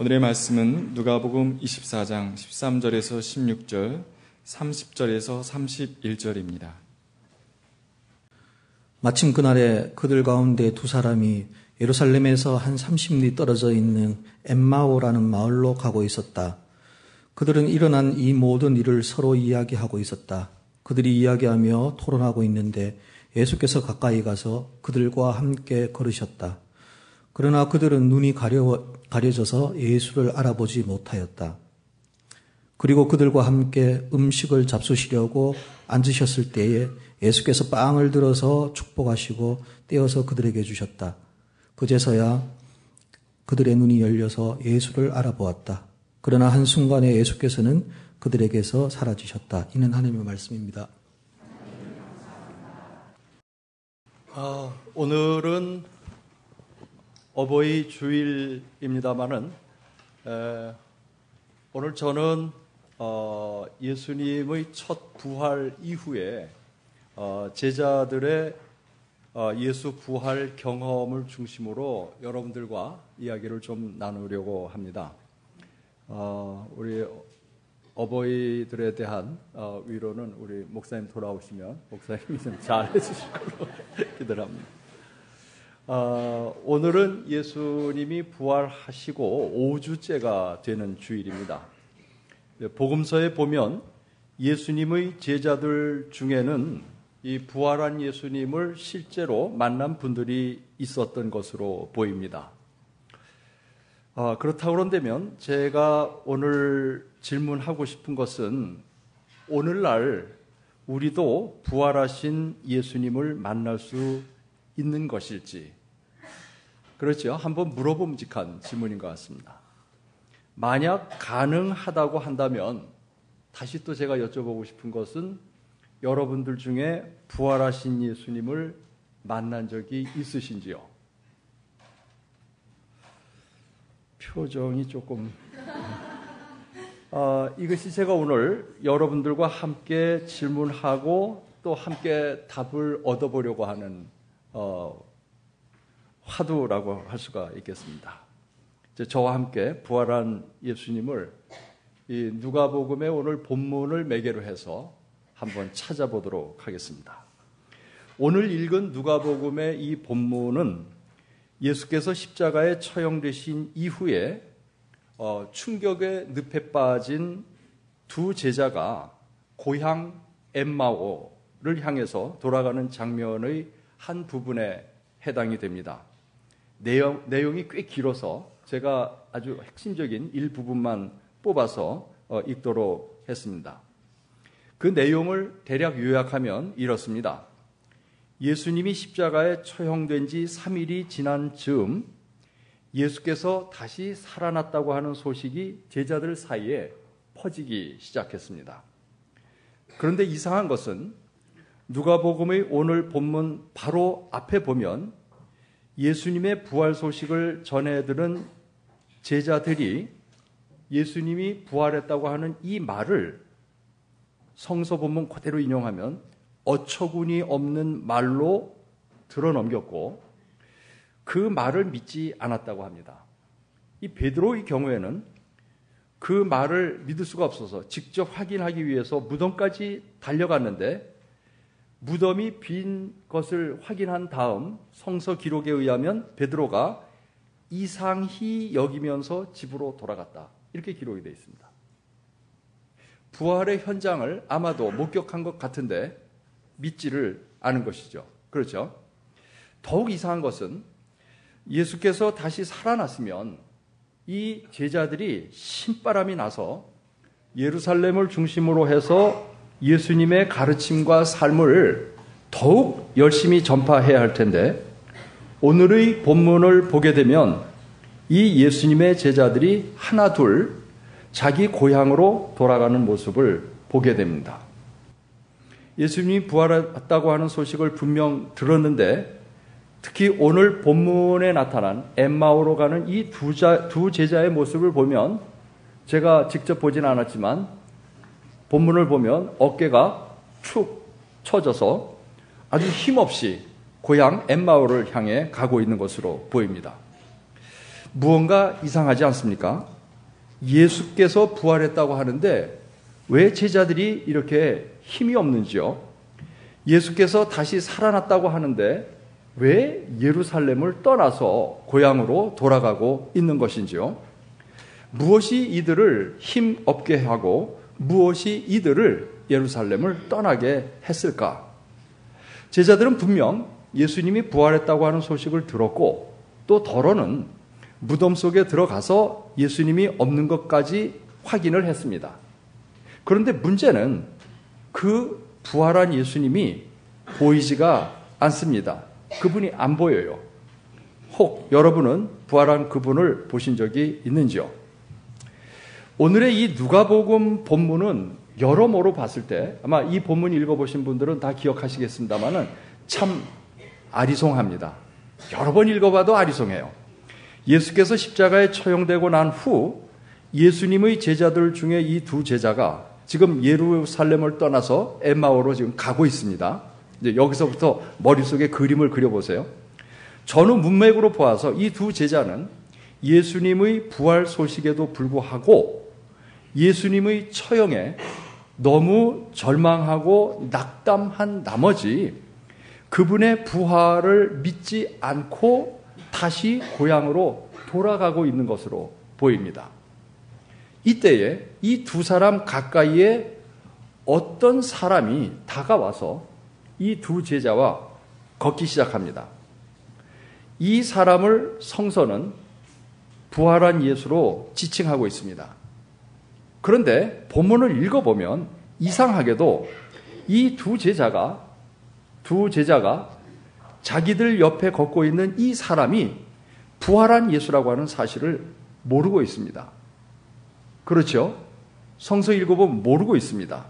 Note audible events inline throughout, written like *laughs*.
오늘의 말씀은 누가복음 24장 13절에서 16절, 30절에서 31절입니다. 마침 그날에 그들 가운데 두 사람이 예루살렘에서 한 30리 떨어져 있는 엠마오라는 마을로 가고 있었다. 그들은 일어난 이 모든 일을 서로 이야기하고 있었다. 그들이 이야기하며 토론하고 있는데 예수께서 가까이 가서 그들과 함께 걸으셨다. 그러나 그들은 눈이 가려, 가려져서 예수를 알아보지 못하였다. 그리고 그들과 함께 음식을 잡수시려고 앉으셨을 때에 예수께서 빵을 들어서 축복하시고 떼어서 그들에게 주셨다. 그제서야 그들의 눈이 열려서 예수를 알아보았다. 그러나 한순간에 예수께서는 그들에게서 사라지셨다. 이는 하나님의 말씀입니다. 아, 오늘은 어버이 주일입니다만은 오늘 저는 어, 예수님의 첫 부활 이후에 어, 제자들의 어, 예수 부활 경험을 중심으로 여러분들과 이야기를 좀 나누려고 합니다. 어, 우리 어버이들에 대한 어, 위로는 우리 목사님 돌아오시면 목사님이 좀 잘해주실 걸로 *laughs* 기대합니다. 어, 오늘은 예수님이 부활하시고 5주째가 되는 주일입니다. 네, 복음서에 보면 예수님의 제자들 중에는 이 부활한 예수님을 실제로 만난 분들이 있었던 것으로 보입니다. 어, 그렇다고 그런다면 제가 오늘 질문하고 싶은 것은 오늘날 우리도 부활하신 예수님을 만날 수 있는 것일지 그렇죠. 한번 물어봄직한 질문인 것 같습니다. 만약 가능하다고 한다면 다시 또 제가 여쭤보고 싶은 것은 여러분들 중에 부활하신 예수님을 만난 적이 있으신지요? 표정이 조금. 어, 이것이 제가 오늘 여러분들과 함께 질문하고 또 함께 답을 얻어보려고 하는 어, 화두라고 할 수가 있겠습니다. 저와 함께 부활한 예수님을 이 누가복음의 오늘 본문을 매개로 해서 한번 찾아보도록 하겠습니다. 오늘 읽은 누가복음의 이 본문은 예수께서 십자가에 처형되신 이후에 어, 충격의 늪에 빠진 두 제자가 고향 엠마오를 향해서 돌아가는 장면의 한 부분에 해당이 됩니다. 내용, 내용이 꽤 길어서 제가 아주 핵심적인 일부분만 뽑아서 어, 읽도록 했습니다. 그 내용을 대략 요약하면 이렇습니다. 예수님이 십자가에 처형된 지 3일이 지난 즈음 예수께서 다시 살아났다고 하는 소식이 제자들 사이에 퍼지기 시작했습니다. 그런데 이상한 것은 누가복음의 오늘 본문 바로 앞에 보면 예수님의 부활 소식을 전해들은 제자들이 예수님이 부활했다고 하는 이 말을 성서 본문 그대로 인용하면 어처구니 없는 말로 들어넘겼고 그 말을 믿지 않았다고 합니다. 이 베드로의 경우에는 그 말을 믿을 수가 없어서 직접 확인하기 위해서 무덤까지 달려갔는데 무덤이 빈 것을 확인한 다음 성서 기록에 의하면 베드로가 이상히 여기면서 집으로 돌아갔다. 이렇게 기록이 되어 있습니다. 부활의 현장을 아마도 목격한 것 같은데 믿지를 않은 것이죠. 그렇죠? 더욱 이상한 것은 예수께서 다시 살아났으면 이 제자들이 신바람이 나서 예루살렘을 중심으로 해서 예수님의 가르침과 삶을 더욱 열심히 전파해야 할 텐데 오늘의 본문을 보게 되면 이 예수님의 제자들이 하나 둘 자기 고향으로 돌아가는 모습을 보게 됩니다. 예수님이 부활했다고 하는 소식을 분명 들었는데 특히 오늘 본문에 나타난 엠마오로 가는 이 두 제자의 모습을 보면 제가 직접 보진 않았지만 본문을 보면 어깨가 축 처져서 아주 힘없이 고향 엠마오를 향해 가고 있는 것으로 보입니다. 무언가 이상하지 않습니까? 예수께서 부활했다고 하는데 왜 제자들이 이렇게 힘이 없는지요? 예수께서 다시 살아났다고 하는데 왜 예루살렘을 떠나서 고향으로 돌아가고 있는 것인지요? 무엇이 이들을 힘 없게 하고 무엇이 이들을 예루살렘을 떠나게 했을까? 제자들은 분명 예수님이 부활했다고 하는 소식을 들었고 또 더러는 무덤 속에 들어가서 예수님이 없는 것까지 확인을 했습니다. 그런데 문제는 그 부활한 예수님이 보이지가 않습니다. 그분이 안 보여요. 혹 여러분은 부활한 그분을 보신 적이 있는지요? 오늘의 이 누가복음 본문은 여러모로 봤을 때 아마 이 본문 읽어보신 분들은 다 기억하시겠습니다만은 참 아리송합니다. 여러 번 읽어봐도 아리송해요. 예수께서 십자가에 처형되고 난 후 예수님의 제자들 중에 이 두 제자가 지금 예루살렘을 떠나서 엠마오로 지금 가고 있습니다. 이제 여기서부터 머릿속에 그림을 그려보세요. 전후 문맥으로 보아서 이 두 제자는 예수님의 부활 소식에도 불구하고 예수님의 처형에 너무 절망하고 낙담한 나머지 그분의 부활을 믿지 않고 다시 고향으로 돌아가고 있는 것으로 보입니다. 이때에 이 두 사람 가까이에 어떤 사람이 다가와서 이 두 제자와 걷기 시작합니다. 이 사람을 성서는 부활한 예수로 지칭하고 있습니다. 그런데 본문을 읽어보면 이상하게도 이 두 제자가 두 제자가 자기들 옆에 걷고 있는 이 사람이 부활한 예수라고 하는 사실을 모르고 있습니다. 그렇죠? 성서 읽어보면 모르고 있습니다.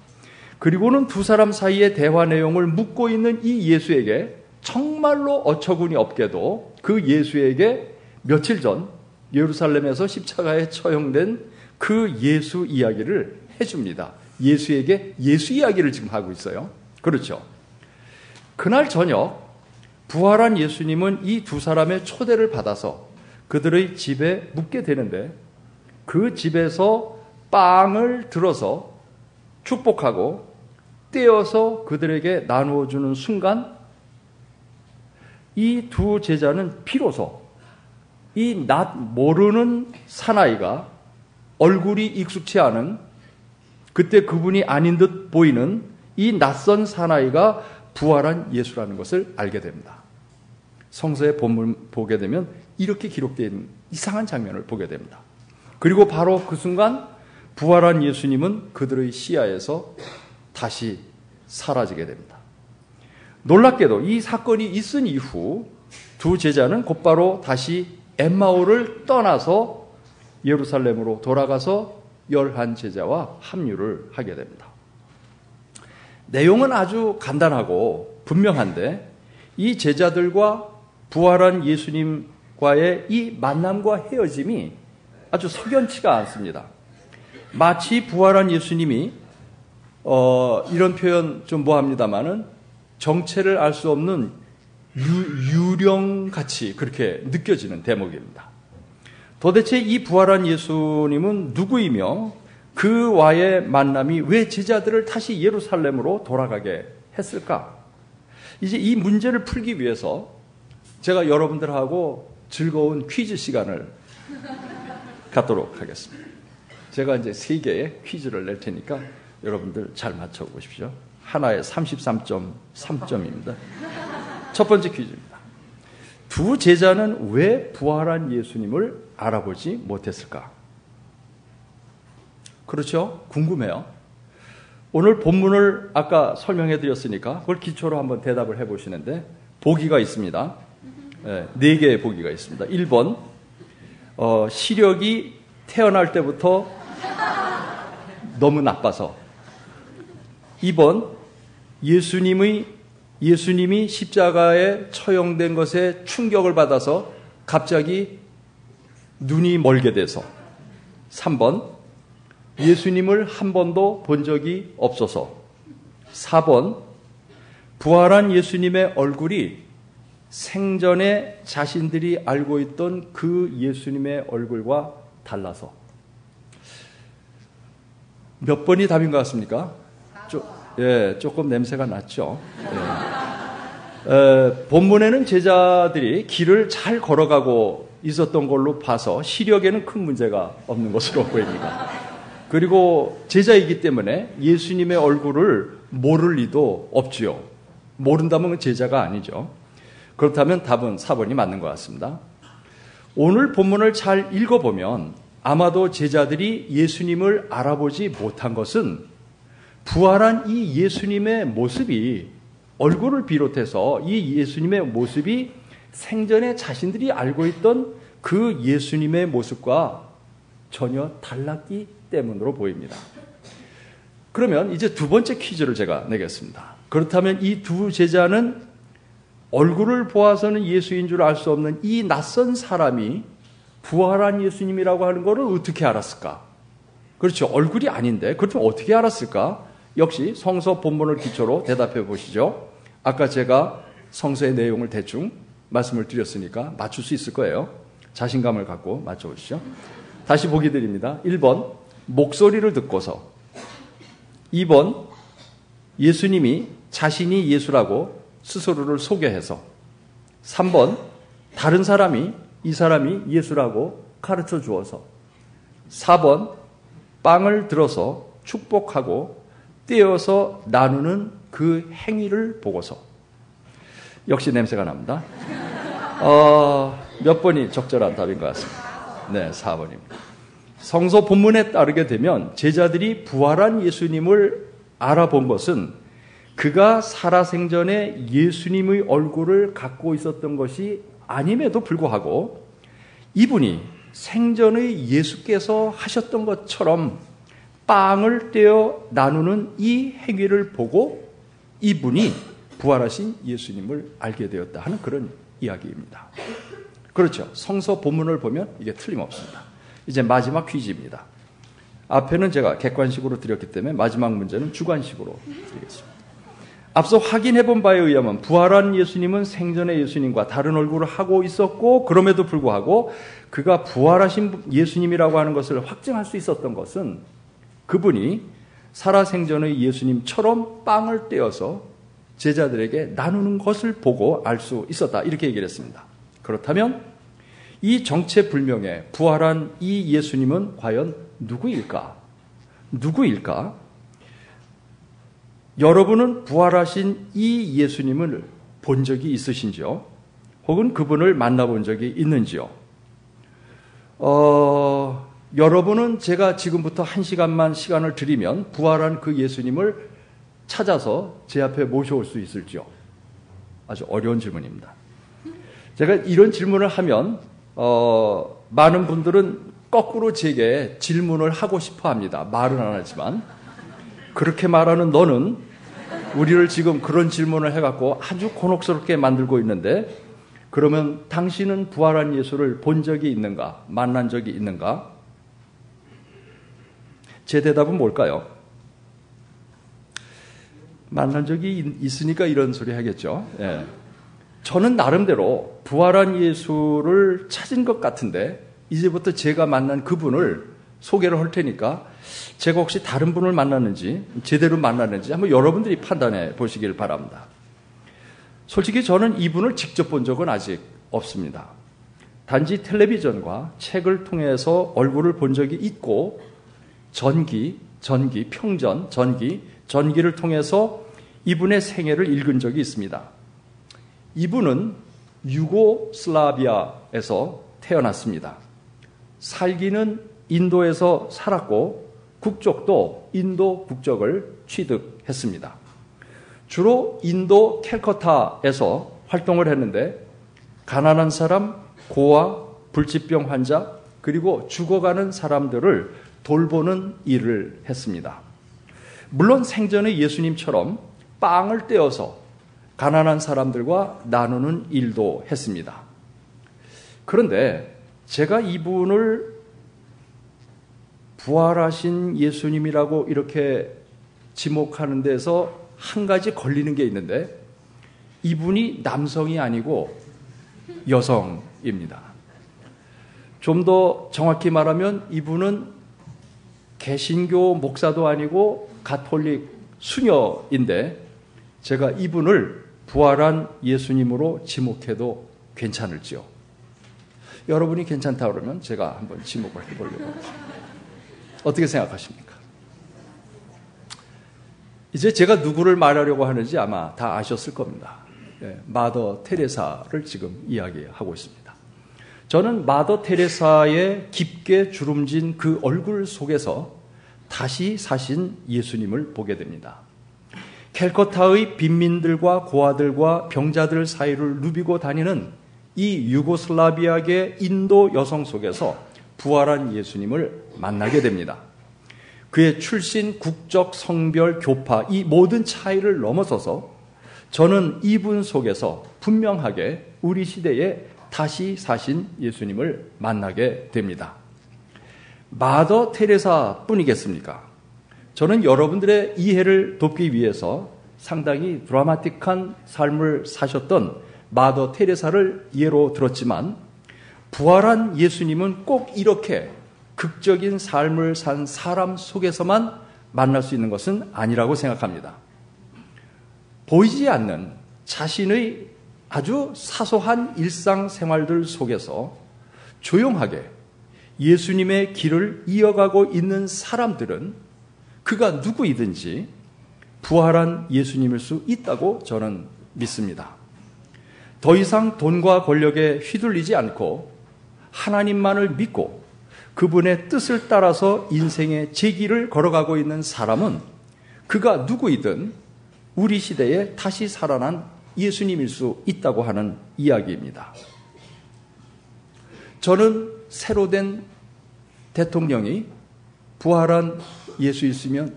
그리고는 두 사람 사이의 대화 내용을 묻고 있는 이 예수에게 정말로 어처구니 없게도 그 예수에게 며칠 전 예루살렘에서 십자가에 처형된 그 예수 이야기를 해줍니다. 예수에게 예수 이야기를 지금 하고 있어요. 그렇죠. 그날 저녁 부활한 예수님은 이 두 사람의 초대를 받아서 그들의 집에 묵게 되는데 그 집에서 빵을 들어서 축복하고 떼어서 그들에게 나누어 주는 순간 이 두 제자는 비로소 이 낯 모르는 사나이가 얼굴이 익숙치 않은 그때 그분이 아닌 듯 보이는 이 낯선 사나이가 부활한 예수라는 것을 알게 됩니다. 성서의 본문 보게 되면 이렇게 기록되어 있는 이상한 장면을 보게 됩니다. 그리고 바로 그 순간 부활한 예수님은 그들의 시야에서 다시 사라지게 됩니다. 놀랍게도 이 사건이 있은 이후 두 제자는 곧바로 다시 엠마오를 떠나서 예루살렘으로 돌아가서 열한 제자와 합류를 하게 됩니다. 내용은 아주 간단하고 분명한데 이 제자들과 부활한 예수님과의 이 만남과 헤어짐이 아주 석연치가 않습니다. 마치 부활한 예수님이 어, 이런 표현 좀 뭐합니다만은 정체를 알 수 없는 유, 령같이 그렇게 느껴지는 대목입니다. 도대체 이 부활한 예수님은 누구이며 그와의 만남이 왜 제자들을 다시 예루살렘으로 돌아가게 했을까? 이제 이 문제를 풀기 위해서 제가 여러분들하고 즐거운 퀴즈 시간을 *laughs* 갖도록 하겠습니다. 제가 이제 세 개의 퀴즈를 낼 테니까 여러분들 잘 맞춰보십시오. 하나에 33.3점입니다. 첫 번째 퀴즈입니다. 두 제자는 왜 부활한 예수님을 알아보지 못했을까? 그렇죠? 궁금해요. 오늘 본문을 아까 설명해 드렸으니까 그걸 기초로 한번 대답을 해 보시는데 보기가 있습니다. 네, 네 개의 보기가 있습니다. 1번 어, 시력이 태어날 때부터 너무 나빠서 2번 예수님의 예수님이 십자가에 처형된 것에 충격을 받아서 갑자기 눈이 멀게 돼서 3번 예수님을 한 번도 본 적이 없어서 4번 부활한 예수님의 얼굴이 생전에 자신들이 알고 있던 그 예수님의 얼굴과 달라서 몇 번이 답인 것 같습니까? 조, 예, 조금 냄새가 났죠. 예. 에, 본문에는 제자들이 길을 잘 걸어가고 있었던 걸로 봐서 시력에는 큰 문제가 없는 것으로 *laughs* 보입니다. 그리고 제자이기 때문에 예수님의 얼굴을 모를 리도 없지요. 모른다면 제자가 아니죠. 그렇다면 답은 4번이 맞는 것 같습니다. 오늘 본문을 잘 읽어보면 아마도 제자들이 예수님을 알아보지 못한 것은 부활한 이 예수님의 모습이 얼굴을 비롯해서 이 예수님의 모습이 생전에 자신들이 알고 있던 그 예수님의 모습과 전혀 달랐기 때문으로 보입니다. 그러면 이제 두 번째 퀴즈를 제가 내겠습니다. 그렇다면 이 두 제자는 얼굴을 보아서는 예수인 줄 알 수 없는 이 낯선 사람이 부활한 예수님이라고 하는 것을 어떻게 알았을까? 그렇죠. 얼굴이 아닌데. 그렇다면 어떻게 알았을까? 역시 성서 본문을 기초로 대답해 보시죠. 아까 제가 성서의 내용을 대충 말씀을 드렸으니까 맞출 수 있을 거예요. 자신감을 갖고 맞춰보시죠. 다시 보기 드립니다. 1번, 목소리를 듣고서. 2번, 예수님이 자신이 예수라고 스스로를 소개해서. 3번, 다른 사람이 이 사람이 예수라고 가르쳐 주어서. 4번, 빵을 들어서 축복하고 떼어서 나누는 그 행위를 보고서. 역시 냄새가 납니다. 어, 몇 번이 적절한 답인 것 같습니다. 네, 4번입니다. 성서 본문에 따르게 되면 제자들이 부활한 예수님을 알아본 것은 그가 살아생전에 예수님의 얼굴을 갖고 있었던 것이 아님에도 불구하고 이분이 생전의 예수께서 하셨던 것처럼 빵을 떼어 나누는 이 행위를 보고 이분이 부활하신 예수님을 알게 되었다 하는 그런 이야기입니다. 그렇죠. 성서 본문을 보면 이게 틀림없습니다. 이제 마지막 퀴즈입니다. 앞에는 제가 객관식으로 드렸기 때문에 마지막 문제는 주관식으로 드리겠습니다. 앞서 확인해 본 바에 의하면 부활한 예수님은 생전의 예수님과 다른 얼굴을 하고 있었고 그럼에도 불구하고 그가 부활하신 예수님이라고 하는 것을 확증할 수 있었던 것은 그분이 살아생전의 예수님처럼 빵을 떼어서 제자들에게 나누는 것을 보고 알 수 있었다. 이렇게 얘기를 했습니다. 그렇다면 이 정체불명의 부활한 이 예수님은 과연 누구일까? 누구일까? 여러분은 부활하신 이 예수님을 본 적이 있으신지요? 혹은 그분을 만나본 적이 있는지요? 어, 여러분은 제가 지금부터 한 시간만 시간을 드리면 부활한 그 예수님을 찾아서 제 앞에 모셔올 수 있을지요? 아주 어려운 질문입니다. 제가 이런 질문을 하면 어, 많은 분들은 거꾸로 제게 질문을 하고 싶어 합니다. 말은 안 하지만 그렇게 말하는 너는 우리를 지금 그런 질문을 해갖고 아주 곤혹스럽게 만들고 있는데 그러면 당신은 부활한 예수를 본 적이 있는가? 만난 적이 있는가? 제 대답은 뭘까요? 만난 적이 있으니까 이런 소리 하겠죠. 예. 저는 나름대로 부활한 예수를 찾은 것 같은데 이제부터 제가 만난 그분을 소개를 할 테니까 제가 혹시 다른 분을 만났는지 제대로 만났는지 한번 여러분들이 판단해 보시길 바랍니다. 솔직히 저는 이분을 직접 본 적은 아직 없습니다. 단지 텔레비전과 책을 통해서 얼굴을 본 적이 있고 전기, 전기, 평전, 전기, 전기를 통해서 이분의 생애를 읽은 적이 있습니다. 이분은 유고슬라비아에서 태어났습니다. 살기는 인도에서 살았고 국적도 인도 국적을 취득했습니다. 주로 인도 캘커타에서 활동을 했는데 가난한 사람, 고아, 불치병 환자, 그리고 죽어가는 사람들을 돌보는 일을 했습니다. 물론 생전의 예수님처럼 빵을 떼어서 가난한 사람들과 나누는 일도 했습니다. 그런데 제가 이분을 부활하신 예수님이라고 이렇게 지목하는 데서 한 가지 걸리는 게 있는데 이분이 남성이 아니고 여성입니다. 좀 더 정확히 말하면 이분은 개신교 목사도 아니고 가톨릭 수녀인데 제가 이분을 부활한 예수님으로 지목해도 괜찮을지요? 여러분이 괜찮다 그러면 제가 한번 지목을 해보려고 합니다. 어떻게 생각하십니까? 이제 제가 누구를 말하려고 하는지 아마 다 아셨을 겁니다. 예, 마더 테레사를 지금 이야기하고 있습니다. 저는 마더 테레사의 깊게 주름진 그 얼굴 속에서 다시 사신 예수님을 보게 됩니다. 캘커타의 빈민들과 고아들과 병자들 사이를 누비고 다니는 이 유고슬라비아계 인도 여성 속에서 부활한 예수님을 만나게 됩니다. 그의 출신, 국적, 성별, 교파, 이 모든 차이를 넘어서서 저는 이분 속에서 분명하게 우리 시대에 다시 사신 예수님을 만나게 됩니다. 마더 테레사 뿐이겠습니까? 저는 여러분들의 이해를 돕기 위해서 상당히 드라마틱한 삶을 사셨던 마더 테레사를 예로 들었지만 부활한 예수님은 꼭 이렇게 극적인 삶을 산 사람 속에서만 만날 수 있는 것은 아니라고 생각합니다. 보이지 않는 자신의 아주 사소한 일상 생활들 속에서 조용하게 예수님의 길을 이어가고 있는 사람들은 그가 누구이든지 부활한 예수님일 수 있다고 저는 믿습니다. 더 이상 돈과 권력에 휘둘리지 않고 하나님만을 믿고 그분의 뜻을 따라서 인생의 제기를 걸어가고 있는 사람은 그가 누구이든 우리 시대에 다시 살아난 예수님일 수 있다고 하는 이야기입니다. 저는 새로 된 대통령이 부활한 예수였으면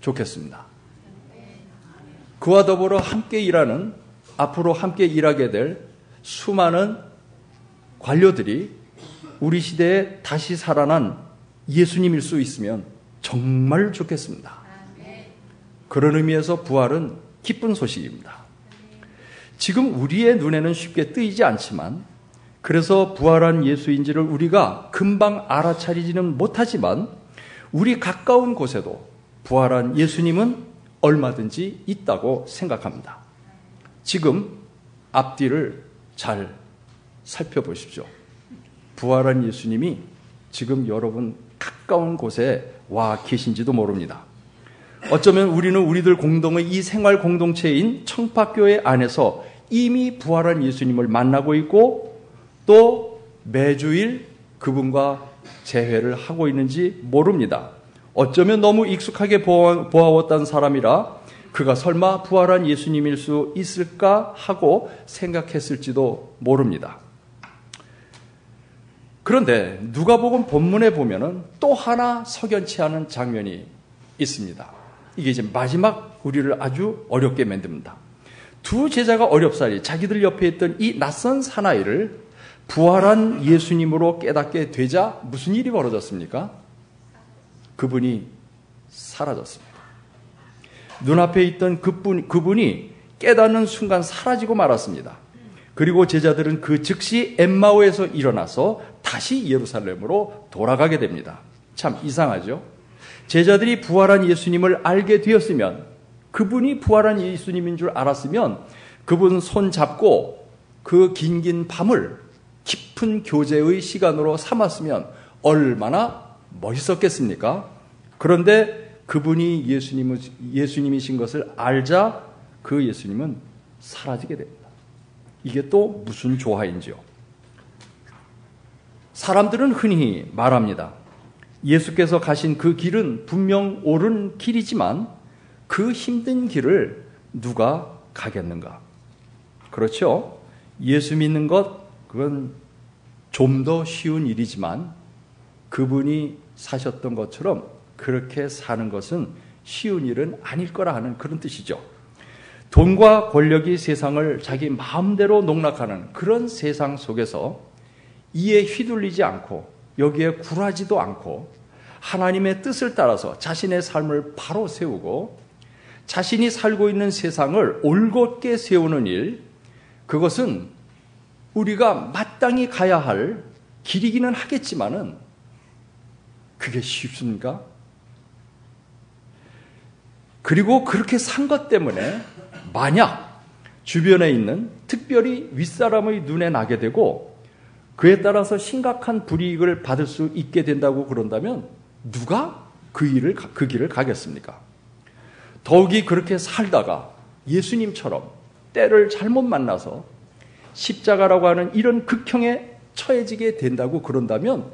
좋겠습니다. 그와 더불어 함께 일하는 앞으로 함께 일하게 될 수많은 관료들이 우리 시대에 다시 살아난 예수님일 수 있으면 정말 좋겠습니다. 그런 의미에서 부활은 기쁜 소식입니다. 지금 우리의 눈에는 쉽게 뜨이지 않지만 그래서 부활한 예수인지를 우리가 금방 알아차리지는 못하지만 우리 가까운 곳에도 부활한 예수님은 얼마든지 있다고 생각합니다. 지금 앞뒤를 잘 살펴보십시오. 부활한 예수님이 지금 여러분 가까운 곳에 와 계신지도 모릅니다. 어쩌면 우리는 우리들 공동의 이 생활 공동체인 청파교회 안에서 이미 부활한 예수님을 만나고 있고 또 매주일 그분과 재회를 하고 있는지 모릅니다. 어쩌면 너무 익숙하게 보아왔던 사람이라 그가 설마 부활한 예수님일 수 있을까 하고 생각했을지도 모릅니다. 그런데 누가복음 본문에 보면은 또 하나 석연치 않은 장면이 있습니다. 이게 이제 마지막 우리를 아주 어렵게 만듭니다. 두 제자가 어렵사리 자기들 옆에 있던 이 낯선 사나이를 부활한 예수님으로 깨닫게 되자 무슨 일이 벌어졌습니까? 그분이 사라졌습니다. 눈앞에 있던 그분, 그분이 깨닫는 순간 사라지고 말았습니다. 그리고 제자들은 그 즉시 엠마오에서 일어나서 다시 예루살렘으로 돌아가게 됩니다. 참 이상하죠? 제자들이 부활한 예수님을 알게 되었으면 그분이 부활한 예수님인 줄 알았으면 그분 손 잡고 그 긴긴 밤을 깊은 교제의 시간으로 삼았으면 얼마나 멋있었겠습니까? 그런데 그분이 예수님, 예수님이신 것을 알자 그 예수님은 사라지게 됩니다. 이게 또 무슨 조화인지요? 사람들은 흔히 말합니다. 예수께서 가신 그 길은 분명 옳은 길이지만 그 힘든 길을 누가 가겠는가? 그렇죠? 예수 믿는 것, 그건 좀 더 쉬운 일이지만 그분이 사셨던 것처럼 그렇게 사는 것은 쉬운 일은 아닐 거라 하는 그런 뜻이죠. 돈과 권력이 세상을 자기 마음대로 농락하는 그런 세상 속에서 이에 휘둘리지 않고 여기에 굴하지도 않고 하나님의 뜻을 따라서 자신의 삶을 바로 세우고 자신이 살고 있는 세상을 올곧게 세우는 일, 그것은 우리가 마땅히 가야 할 길이기는 하겠지만은 그게 쉽습니까? 그리고 그렇게 산 것 때문에 만약 주변에 있는 특별히 윗사람의 눈에 나게 되고 그에 따라서 심각한 불이익을 받을 수 있게 된다고 그런다면 누가 그 일을 그 길을 가겠습니까? 더욱이 그렇게 살다가 예수님처럼 때를 잘못 만나서 십자가라고 하는 이런 극형에 처해지게 된다고 그런다면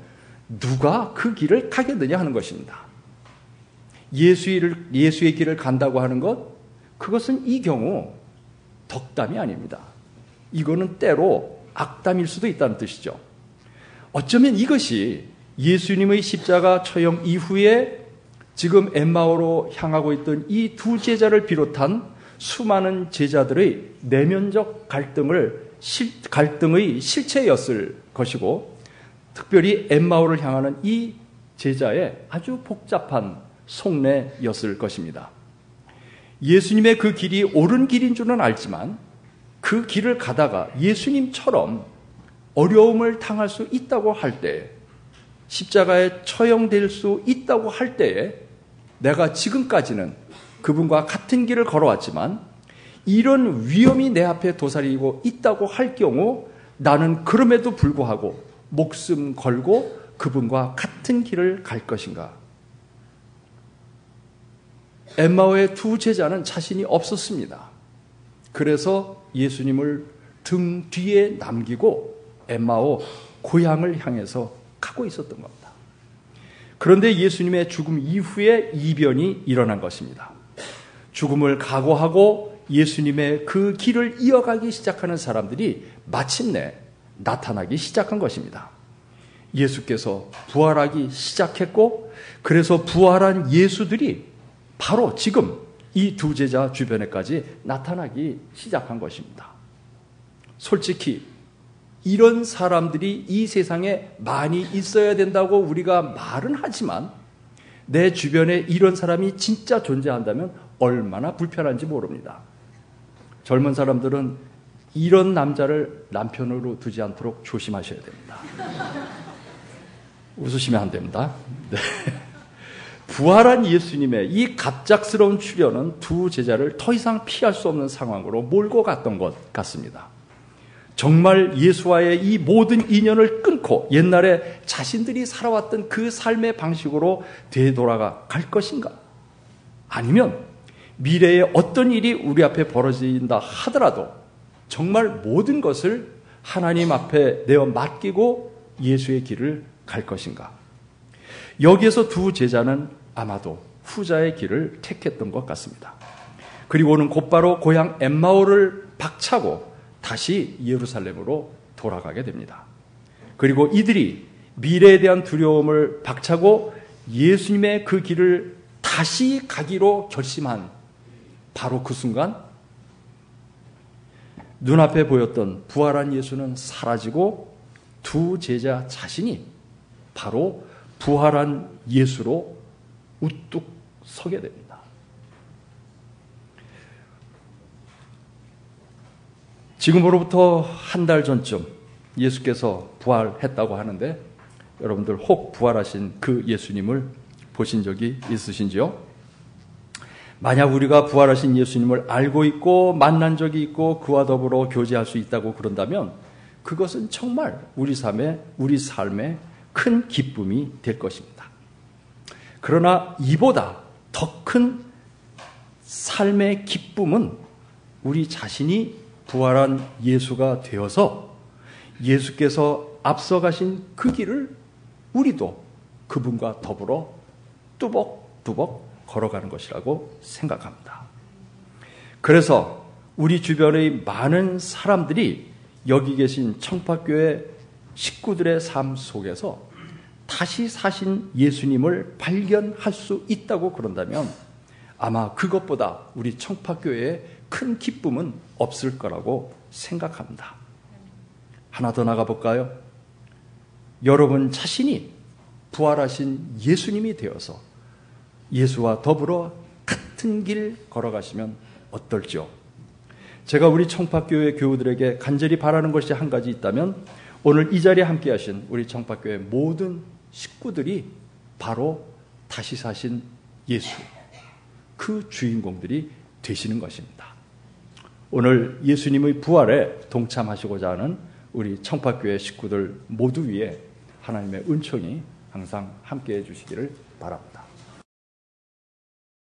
누가 그 길을 가겠느냐 하는 것입니다. 예수의, 예수의 길을 간다고 하는 것, 그것은 이 경우 덕담이 아닙니다. 이거는 때로 악담일 수도 있다는 뜻이죠. 어쩌면 이것이 예수님의 십자가 처형 이후에 지금 엠마오로 향하고 있던 이 두 제자를 비롯한 수많은 제자들의 내면적 갈등을 갈등의 실체였을 것이고 특별히 엠마오를 향하는 이 제자의 아주 복잡한 속내였을 것입니다. 예수님의 그 길이 옳은 길인 줄은 알지만 그 길을 가다가 예수님처럼 어려움을 당할 수 있다고 할 때, 십자가에 처형될 수 있다고 할 때에 내가 지금까지는 그분과 같은 길을 걸어왔지만 이런 위험이 내 앞에 도사리고 있다고 할 경우 나는 그럼에도 불구하고 목숨 걸고 그분과 같은 길을 갈 것인가? 엠마오의 두 제자는 자신이 없었습니다. 그래서 예수님을 등 뒤에 남기고 엠마오 고향을 향해서 가고 있었던 겁니다. 그런데 예수님의 죽음 이후에 이변이 일어난 것입니다. 죽음을 각오하고 예수님의 그 길을 이어가기 시작하는 사람들이 마침내 나타나기 시작한 것입니다. 예수께서 부활하기 시작했고, 그래서 부활한 예수들이 바로 지금 이 두 제자 주변에까지 나타나기 시작한 것입니다. 솔직히 이런 사람들이 이 세상에 많이 있어야 된다고 우리가 말은 하지만 내 주변에 이런 사람이 진짜 존재한다면 얼마나 불편한지 모릅니다. 젊은 사람들은 이런 남자를 남편으로 두지 않도록 조심하셔야 됩니다. *laughs* 웃으시면 안 됩니다. *laughs* 네. 부활한 예수님의 이 갑작스러운 출현은 두 제자를 더 이상 피할 수 없는 상황으로 몰고 갔던 것 같습니다. 정말 예수와의 이 모든 인연을 끊고 옛날에 자신들이 살아왔던 그 삶의 방식으로 되돌아가 갈 것인가? 아니면 미래에 어떤 일이 우리 앞에 벌어진다 하더라도 정말 모든 것을 하나님 앞에 내어 맡기고 예수의 길을 갈 것인가? 여기에서 두 제자는 아마도 후자의 길을 택했던 것 같습니다. 그리고는 곧바로 고향 엠마오를 박차고 다시 예루살렘으로 돌아가게 됩니다. 그리고 이들이 미래에 대한 두려움을 박차고 예수님의 그 길을 다시 가기로 결심한 바로 그 순간 눈앞에 보였던 부활한 예수는 사라지고 두 제자 자신이 바로 부활한 예수로 우뚝 서게 됩니다. 지금으로부터 한 달 전쯤 예수께서 부활했다고 하는데 여러분들 혹 부활하신 그 예수님을 보신 적이 있으신지요? 만약 우리가 부활하신 예수님을 알고 있고 만난 적이 있고 그와 더불어 교제할 수 있다고 그런다면 그것은 정말 우리 삶의 우리 삶의 큰 기쁨이 될 것입니다. 그러나 이보다 더 큰 삶의 기쁨은 우리 자신이 부활한 예수가 되어서 예수께서 앞서가신 그 길을 우리도 그분과 더불어 뚜벅뚜벅 걸어가는 것이라고 생각합니다. 그래서 우리 주변의 많은 사람들이 여기 계신 청파교회 식구들의 삶 속에서 다시 사신 예수님을 발견할 수 있다고 그런다면 아마 그것보다 우리 청파교회에 큰 기쁨은 없을 거라고 생각합니다. 하나 더 나가볼까요? 여러분 자신이 부활하신 예수님이 되어서 예수와 더불어 같은 길 걸어가시면 어떨지요? 제가 우리 청파교회 교우들에게 간절히 바라는 것이 한 가지 있다면 오늘 이 자리에 함께 하신 우리 청파교회 모든 식구들이 바로 다시 사신 예수, 그 주인공들이 되시는 것입니다. 오늘 예수님의 부활에 동참하시고자 하는 우리 청파교회 식구들 모두 위에 하나님의 은총이 항상 함께 해 주시기를 바랍니다.